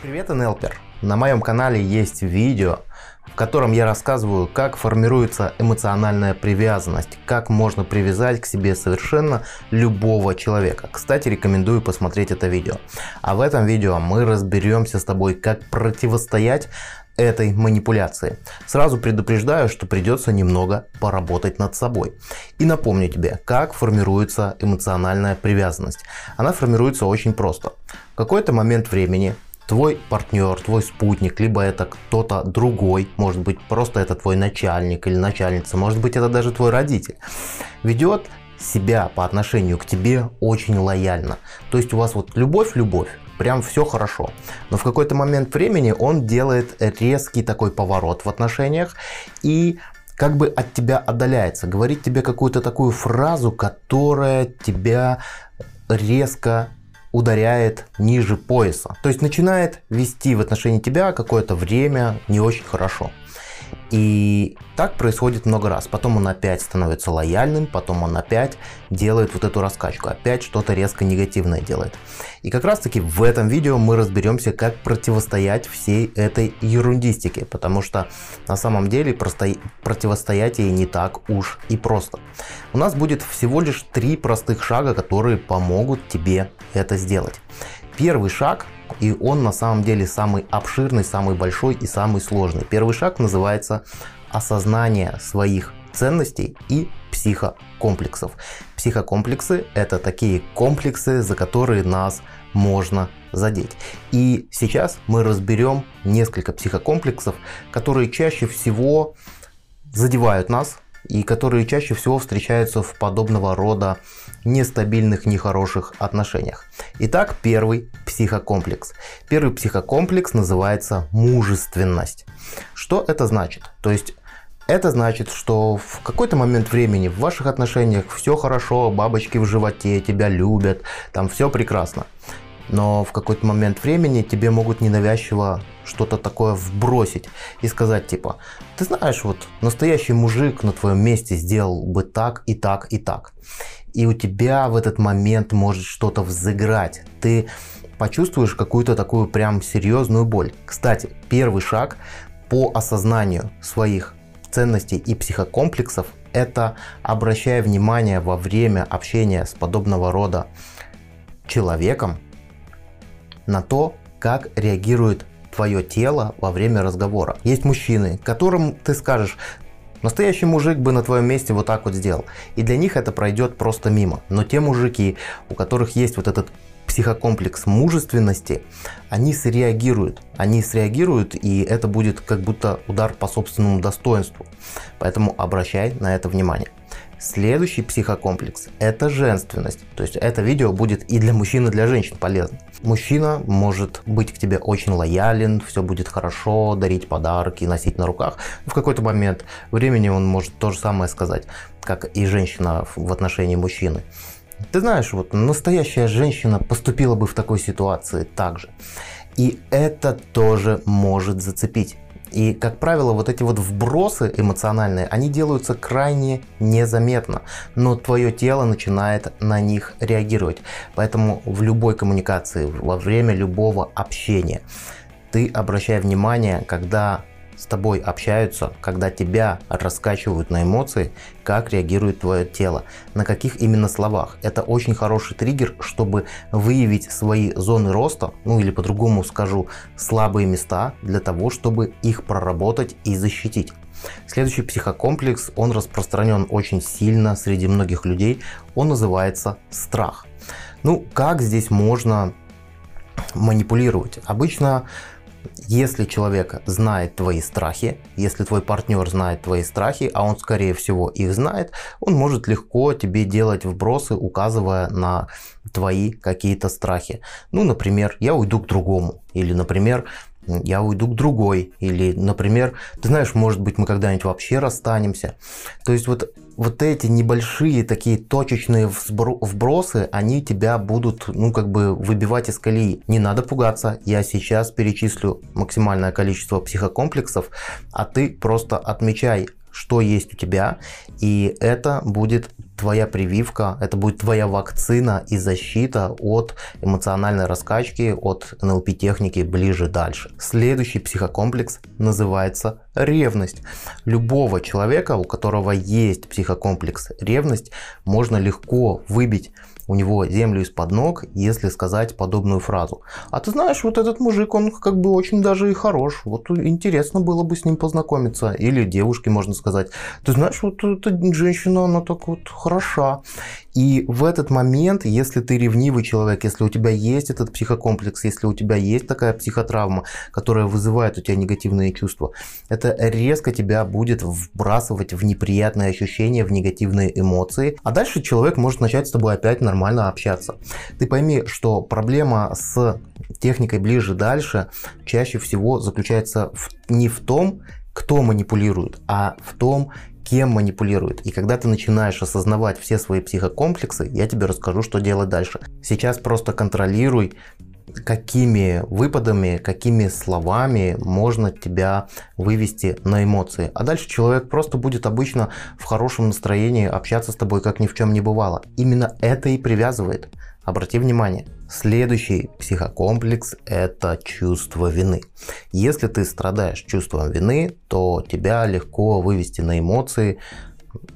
Привет, НЛПер! На моем канале есть видео, в котором я рассказываю, как формируется эмоциональная привязанность, как можно привязать к себе совершенно любого человека. Кстати, рекомендую посмотреть это видео. А в этом видео мы разберемся с тобой, как противостоять этой манипуляции. Сразу предупреждаю, что придется немного поработать над собой. И напомню тебе, как формируется эмоциональная привязанность. Она формируется очень просто. В какой-то момент времени твой партнер, твой спутник, либо это кто-то другой, может быть просто это твой начальник или начальница, может быть это даже твой родитель, ведет себя по отношению к тебе очень лояльно. То есть у вас вот любовь-любовь, прям все хорошо. Но в какой-то момент времени он делает резкий такой поворот в отношениях и как бы от тебя отдаляется, говорит тебе какую-то такую фразу, которая тебя резко ударяет ниже пояса. То есть начинает вести в отношении тебя какое-то время не очень хорошо. И так происходит много раз. Потом он опять становится лояльным, потом он опять делает вот эту раскачку, опять что-то резко негативное делает. И как раз таки в этом видео мы разберемся, как противостоять всей этой ерундистике, потому что на самом деле противостоять ей не так уж и просто. У нас будет всего лишь три простых шага, которые помогут тебе это сделать. Первый шаг и он на самом деле самый обширный, самый большой и самый сложный. Первый шаг называется осознание своих ценностей и психокомплексов. Психокомплексы – это такие комплексы, за которые нас можно задеть. И сейчас мы разберем несколько психокомплексов, которые чаще всего задевают нас и которые чаще всего встречаются в подобного рода нестабильных, нехороших отношениях. Итак, первый психокомплекс. Первый психокомплекс называется мужественность. Что это значит? То есть это значит, что в какой-то момент времени в ваших отношениях все хорошо, бабочки в животе, тебя любят, там все прекрасно но в какой-то момент времени тебе могут ненавязчиво что-то такое вбросить и сказать типа, ты знаешь, вот настоящий мужик на твоем месте сделал бы так и так и так. И у тебя в этот момент может что-то взыграть. Ты почувствуешь какую-то такую прям серьезную боль. Кстати, первый шаг по осознанию своих ценностей и психокомплексов это обращая внимание во время общения с подобного рода человеком на то, как реагирует твое тело во время разговора. Есть мужчины, которым ты скажешь, Настоящий мужик бы на твоем месте вот так вот сделал. И для них это пройдет просто мимо. Но те мужики, у которых есть вот этот психокомплекс мужественности, они среагируют. Они среагируют, и это будет как будто удар по собственному достоинству. Поэтому обращай на это внимание. Следующий психокомплекс – это женственность. То есть это видео будет и для мужчин, и для женщин полезно. Мужчина может быть к тебе очень лоялен, все будет хорошо, дарить подарки, носить на руках. В какой-то момент времени он может то же самое сказать, как и женщина в отношении мужчины. Ты знаешь, вот настоящая женщина поступила бы в такой ситуации так же. И это тоже может зацепить. И, как правило, вот эти вот вбросы эмоциональные, они делаются крайне незаметно, но твое тело начинает на них реагировать. Поэтому в любой коммуникации, во время любого общения, ты обращай внимание, когда с тобой общаются, когда тебя раскачивают на эмоции, как реагирует твое тело, на каких именно словах. Это очень хороший триггер, чтобы выявить свои зоны роста, ну или по-другому скажу, слабые места, для того, чтобы их проработать и защитить. Следующий психокомплекс, он распространен очень сильно среди многих людей, он называется страх. Ну, как здесь можно манипулировать? Обычно если человек знает твои страхи, если твой партнер знает твои страхи, а он скорее всего их знает, он может легко тебе делать вбросы, указывая на твои какие-то страхи. Ну, например, я уйду к другому. Или, например, я уйду к другой. Или, например, ты знаешь, может быть, мы когда-нибудь вообще расстанемся. То есть вот, вот эти небольшие такие точечные вбросы, они тебя будут, ну, как бы выбивать из колеи. Не надо пугаться, я сейчас перечислю максимальное количество психокомплексов, а ты просто отмечай, что есть у тебя, и это будет твоя прививка, это будет твоя вакцина и защита от эмоциональной раскачки, от НЛП-техники ближе дальше. Следующий психокомплекс называется ревность. Любого человека, у которого есть психокомплекс ревность, можно легко выбить у него землю из-под ног, если сказать подобную фразу. А ты знаешь, вот этот мужик, он как бы очень даже и хорош. Вот интересно было бы с ним познакомиться. Или девушке можно сказать, ты знаешь, вот эта женщина, она так вот хороша. И в этот момент, если ты ревнивый человек, если у тебя есть этот психокомплекс, если у тебя есть такая психотравма, которая вызывает у тебя негативные чувства, это резко тебя будет вбрасывать в неприятные ощущения, в негативные эмоции. А дальше человек может начать с тобой опять нормально общаться. Ты пойми, что проблема с техникой ближе-дальше чаще всего заключается в, не в том, кто манипулирует, а в том, кем манипулирует. И когда ты начинаешь осознавать все свои психокомплексы, я тебе расскажу, что делать дальше. Сейчас просто контролируй какими выпадами, какими словами можно тебя вывести на эмоции. А дальше человек просто будет обычно в хорошем настроении общаться с тобой, как ни в чем не бывало. Именно это и привязывает. Обрати внимание. Следующий психокомплекс – это чувство вины. Если ты страдаешь чувством вины, то тебя легко вывести на эмоции,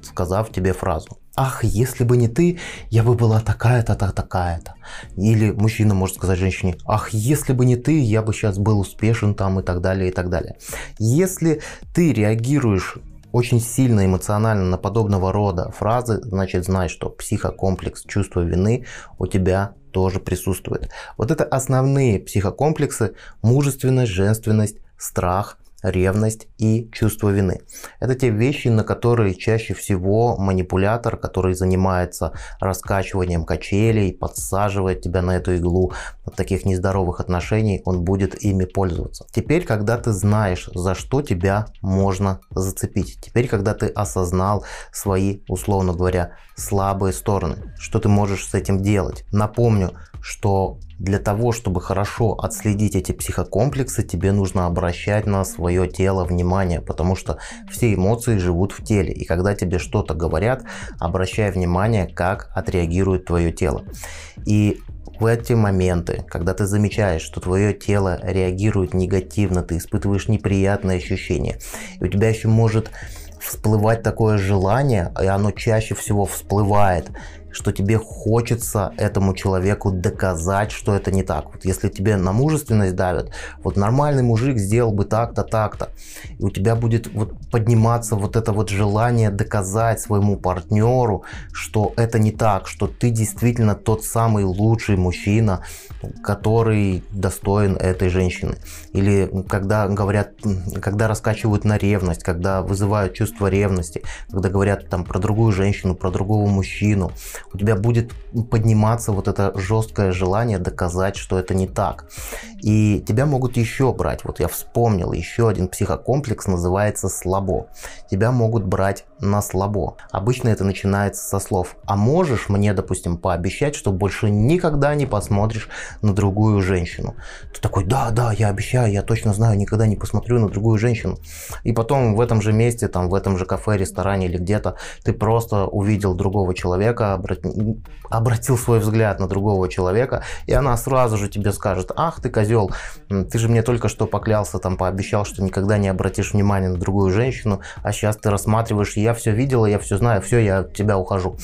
сказав тебе фразу ах, если бы не ты, я бы была такая-то, такая-то. Или мужчина может сказать женщине, ах, если бы не ты, я бы сейчас был успешен там и так далее, и так далее. Если ты реагируешь очень сильно эмоционально на подобного рода фразы, значит знай, что психокомплекс чувства вины у тебя тоже присутствует. Вот это основные психокомплексы, мужественность, женственность, страх, ревность и чувство вины. Это те вещи, на которые чаще всего манипулятор, который занимается раскачиванием качелей, подсаживает тебя на эту иглу от таких нездоровых отношений, он будет ими пользоваться. Теперь, когда ты знаешь, за что тебя можно зацепить, теперь, когда ты осознал свои, условно говоря, слабые стороны, что ты можешь с этим делать. Напомню, что для того, чтобы хорошо отследить эти психокомплексы, тебе нужно обращать на свое тело внимание, потому что все эмоции живут в теле. И когда тебе что-то говорят, обращай внимание, как отреагирует твое тело. И в эти моменты, когда ты замечаешь, что твое тело реагирует негативно, ты испытываешь неприятные ощущения, и у тебя еще может всплывать такое желание, и оно чаще всего всплывает, что тебе хочется этому человеку доказать, что это не так. Вот если тебе на мужественность давят, вот нормальный мужик сделал бы так-то, так-то, и у тебя будет вот подниматься вот это вот желание доказать своему партнеру, что это не так, что ты действительно тот самый лучший мужчина, который достоин этой женщины. Или когда говорят, когда раскачивают на ревность, когда вызывают чувство ревности, когда говорят там про другую женщину, про другого мужчину, у тебя будет подниматься вот это жесткое желание доказать, что это не так. И тебя могут еще брать. Вот я вспомнил, еще один психокомплекс называется слабо. Тебя могут брать на слабо. Обычно это начинается со слов «А можешь мне, допустим, пообещать, что больше никогда не посмотришь на другую женщину?» Ты такой «Да, да, я обещаю, я точно знаю, никогда не посмотрю на другую женщину». И потом в этом же месте, там, в этом же кафе, ресторане или где-то ты просто увидел другого человека, обратил свой взгляд на другого человека, и она сразу же тебе скажет «Ах ты козел, ты же мне только что поклялся, там, пообещал, что никогда не обратишь внимания на другую женщину, а сейчас ты рассматриваешь, я все видела, я все знаю, все, я от тебя ухожу.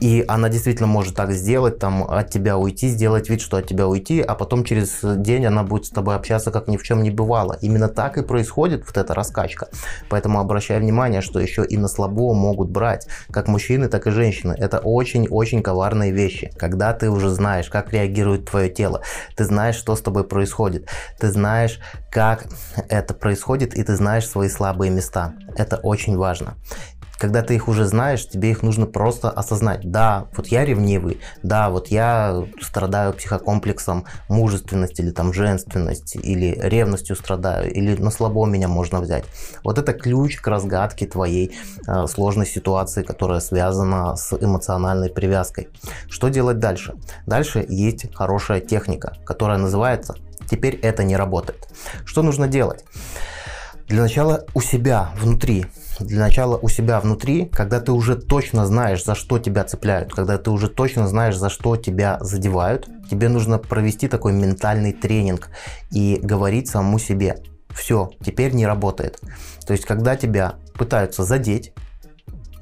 И она действительно может так сделать, там, от тебя уйти, сделать вид, что от тебя уйти, а потом через день она будет с тобой общаться, как ни в чем не бывало. Именно так и происходит вот эта раскачка. Поэтому обращай внимание, что еще и на слабо могут брать, как мужчины, так и женщины. Это очень-очень коварные вещи. Когда ты уже знаешь, как реагирует твое тело, ты знаешь, что с тобой происходит, ты знаешь, как это происходит, и ты знаешь свои слабые места. Это очень важно. Когда ты их уже знаешь, тебе их нужно просто осознать. Да, вот я ревнивый, да, вот я страдаю психокомплексом мужественности или там женственности, или ревностью страдаю, или на слабо меня можно взять. Вот это ключ к разгадке твоей э, сложной ситуации, которая связана с эмоциональной привязкой. Что делать дальше? Дальше есть хорошая техника, которая называется «Теперь это не работает». Что нужно делать? Для начала у себя внутри для начала у себя внутри, когда ты уже точно знаешь, за что тебя цепляют, когда ты уже точно знаешь, за что тебя задевают, тебе нужно провести такой ментальный тренинг и говорить самому себе, все, теперь не работает. То есть, когда тебя пытаются задеть,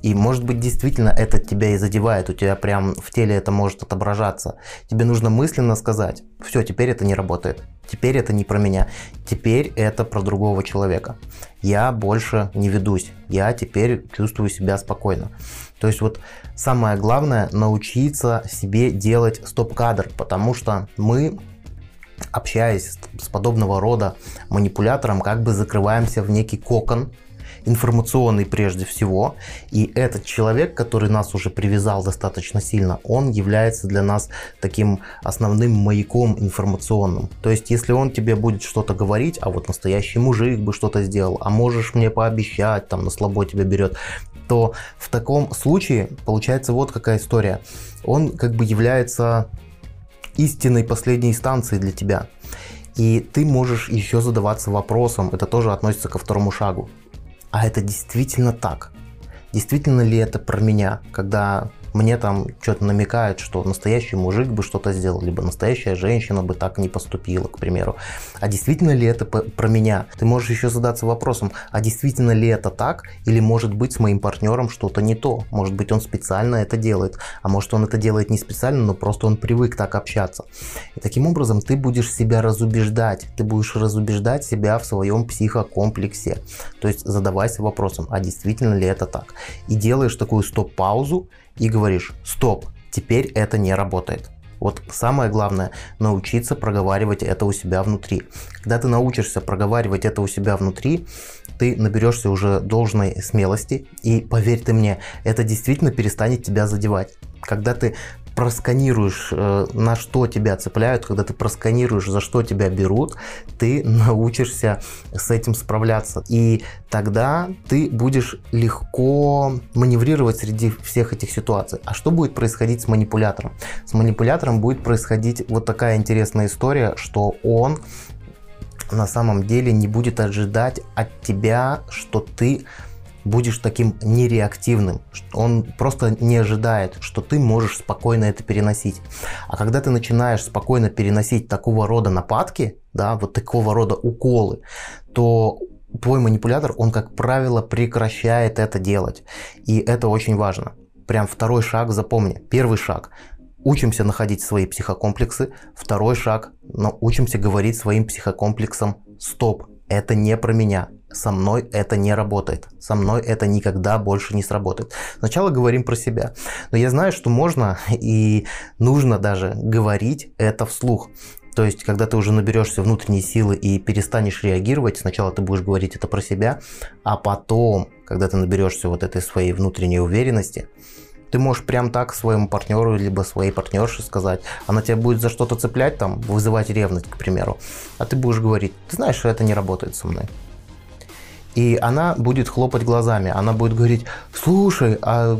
и может быть действительно это тебя и задевает, у тебя прям в теле это может отображаться. Тебе нужно мысленно сказать, все, теперь это не работает, теперь это не про меня, теперь это про другого человека. Я больше не ведусь, я теперь чувствую себя спокойно. То есть вот самое главное научиться себе делать стоп-кадр, потому что мы общаясь с подобного рода манипулятором, как бы закрываемся в некий кокон, информационный прежде всего. И этот человек, который нас уже привязал достаточно сильно, он является для нас таким основным маяком информационным. То есть, если он тебе будет что-то говорить, а вот настоящий мужик бы что-то сделал, а можешь мне пообещать, там на слабо тебя берет, то в таком случае получается вот какая история. Он как бы является истинной последней инстанцией для тебя. И ты можешь еще задаваться вопросом, это тоже относится ко второму шагу а это действительно так? Действительно ли это про меня, когда мне там что-то намекают, что настоящий мужик бы что-то сделал, либо настоящая женщина бы так не поступила, к примеру. А действительно ли это про меня? Ты можешь еще задаться вопросом, а действительно ли это так? Или может быть с моим партнером что-то не то? Может быть он специально это делает, а может он это делает не специально, но просто он привык так общаться. И таким образом ты будешь себя разубеждать, ты будешь разубеждать себя в своем психокомплексе. То есть задавайся вопросом, а действительно ли это так? И делаешь такую стоп-паузу, и говоришь, стоп, теперь это не работает. Вот самое главное – научиться проговаривать это у себя внутри. Когда ты научишься проговаривать это у себя внутри, ты наберешься уже должной смелости, и поверь ты мне, это действительно перестанет тебя задевать. Когда ты просканируешь, э, на что тебя цепляют, когда ты просканируешь, за что тебя берут, ты научишься с этим справляться. И тогда ты будешь легко маневрировать среди всех этих ситуаций. А что будет происходить с манипулятором? С манипулятором будет происходить вот такая интересная история, что он на самом деле не будет ожидать от тебя, что ты будешь таким нереактивным. Он просто не ожидает, что ты можешь спокойно это переносить. А когда ты начинаешь спокойно переносить такого рода нападки, да, вот такого рода уколы, то твой манипулятор, он, как правило, прекращает это делать. И это очень важно. Прям второй шаг запомни. Первый шаг учимся находить свои психокомплексы. Второй шаг, но учимся говорить своим психокомплексам «стоп, это не про меня, со мной это не работает, со мной это никогда больше не сработает. Сначала говорим про себя, но я знаю, что можно и нужно даже говорить это вслух. То есть, когда ты уже наберешься внутренней силы и перестанешь реагировать, сначала ты будешь говорить это про себя, а потом, когда ты наберешься вот этой своей внутренней уверенности, ты можешь прям так своему партнеру либо своей партнерше сказать, она тебя будет за что-то цеплять, там, вызывать ревность, к примеру, а ты будешь говорить, ты знаешь, что это не работает со мной. И она будет хлопать глазами, она будет говорить, слушай, а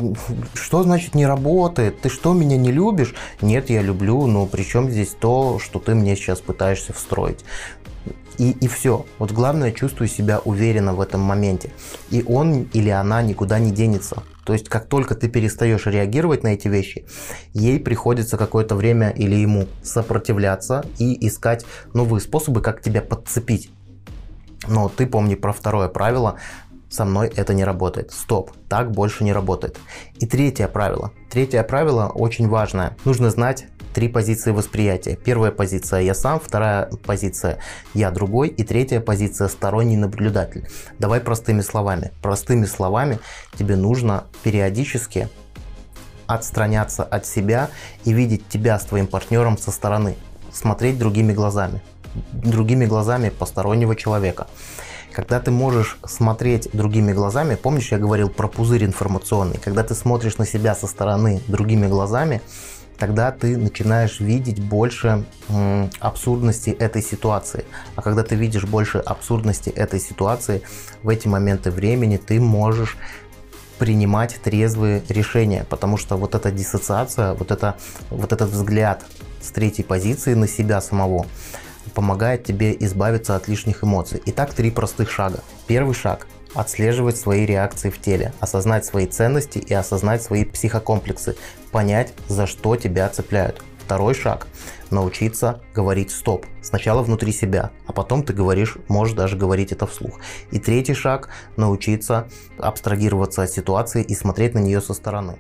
что значит не работает? Ты что, меня не любишь? Нет, я люблю, но при чем здесь то, что ты мне сейчас пытаешься встроить? И, и все. Вот главное, чувствую себя уверенно в этом моменте. И он или она никуда не денется. То есть, как только ты перестаешь реагировать на эти вещи, ей приходится какое-то время или ему сопротивляться и искать новые способы, как тебя подцепить. Но ты помни про второе правило, со мной это не работает. Стоп, так больше не работает. И третье правило. Третье правило очень важное. Нужно знать три позиции восприятия. Первая позиция я сам, вторая позиция я другой и третья позиция сторонний наблюдатель. Давай простыми словами. Простыми словами тебе нужно периодически отстраняться от себя и видеть тебя с твоим партнером со стороны, смотреть другими глазами, другими глазами постороннего человека. Когда ты можешь смотреть другими глазами, помнишь, я говорил про пузырь информационный, когда ты смотришь на себя со стороны другими глазами, тогда ты начинаешь видеть больше абсурдности этой ситуации. А когда ты видишь больше абсурдности этой ситуации, в эти моменты времени ты можешь принимать трезвые решения, потому что вот эта диссоциация, вот, это, вот этот взгляд с третьей позиции на себя самого помогает тебе избавиться от лишних эмоций. Итак, три простых шага. Первый шаг отслеживать свои реакции в теле, осознать свои ценности и осознать свои психокомплексы, понять, за что тебя цепляют. Второй шаг – научиться говорить «стоп». Сначала внутри себя, а потом ты говоришь, можешь даже говорить это вслух. И третий шаг – научиться абстрагироваться от ситуации и смотреть на нее со стороны.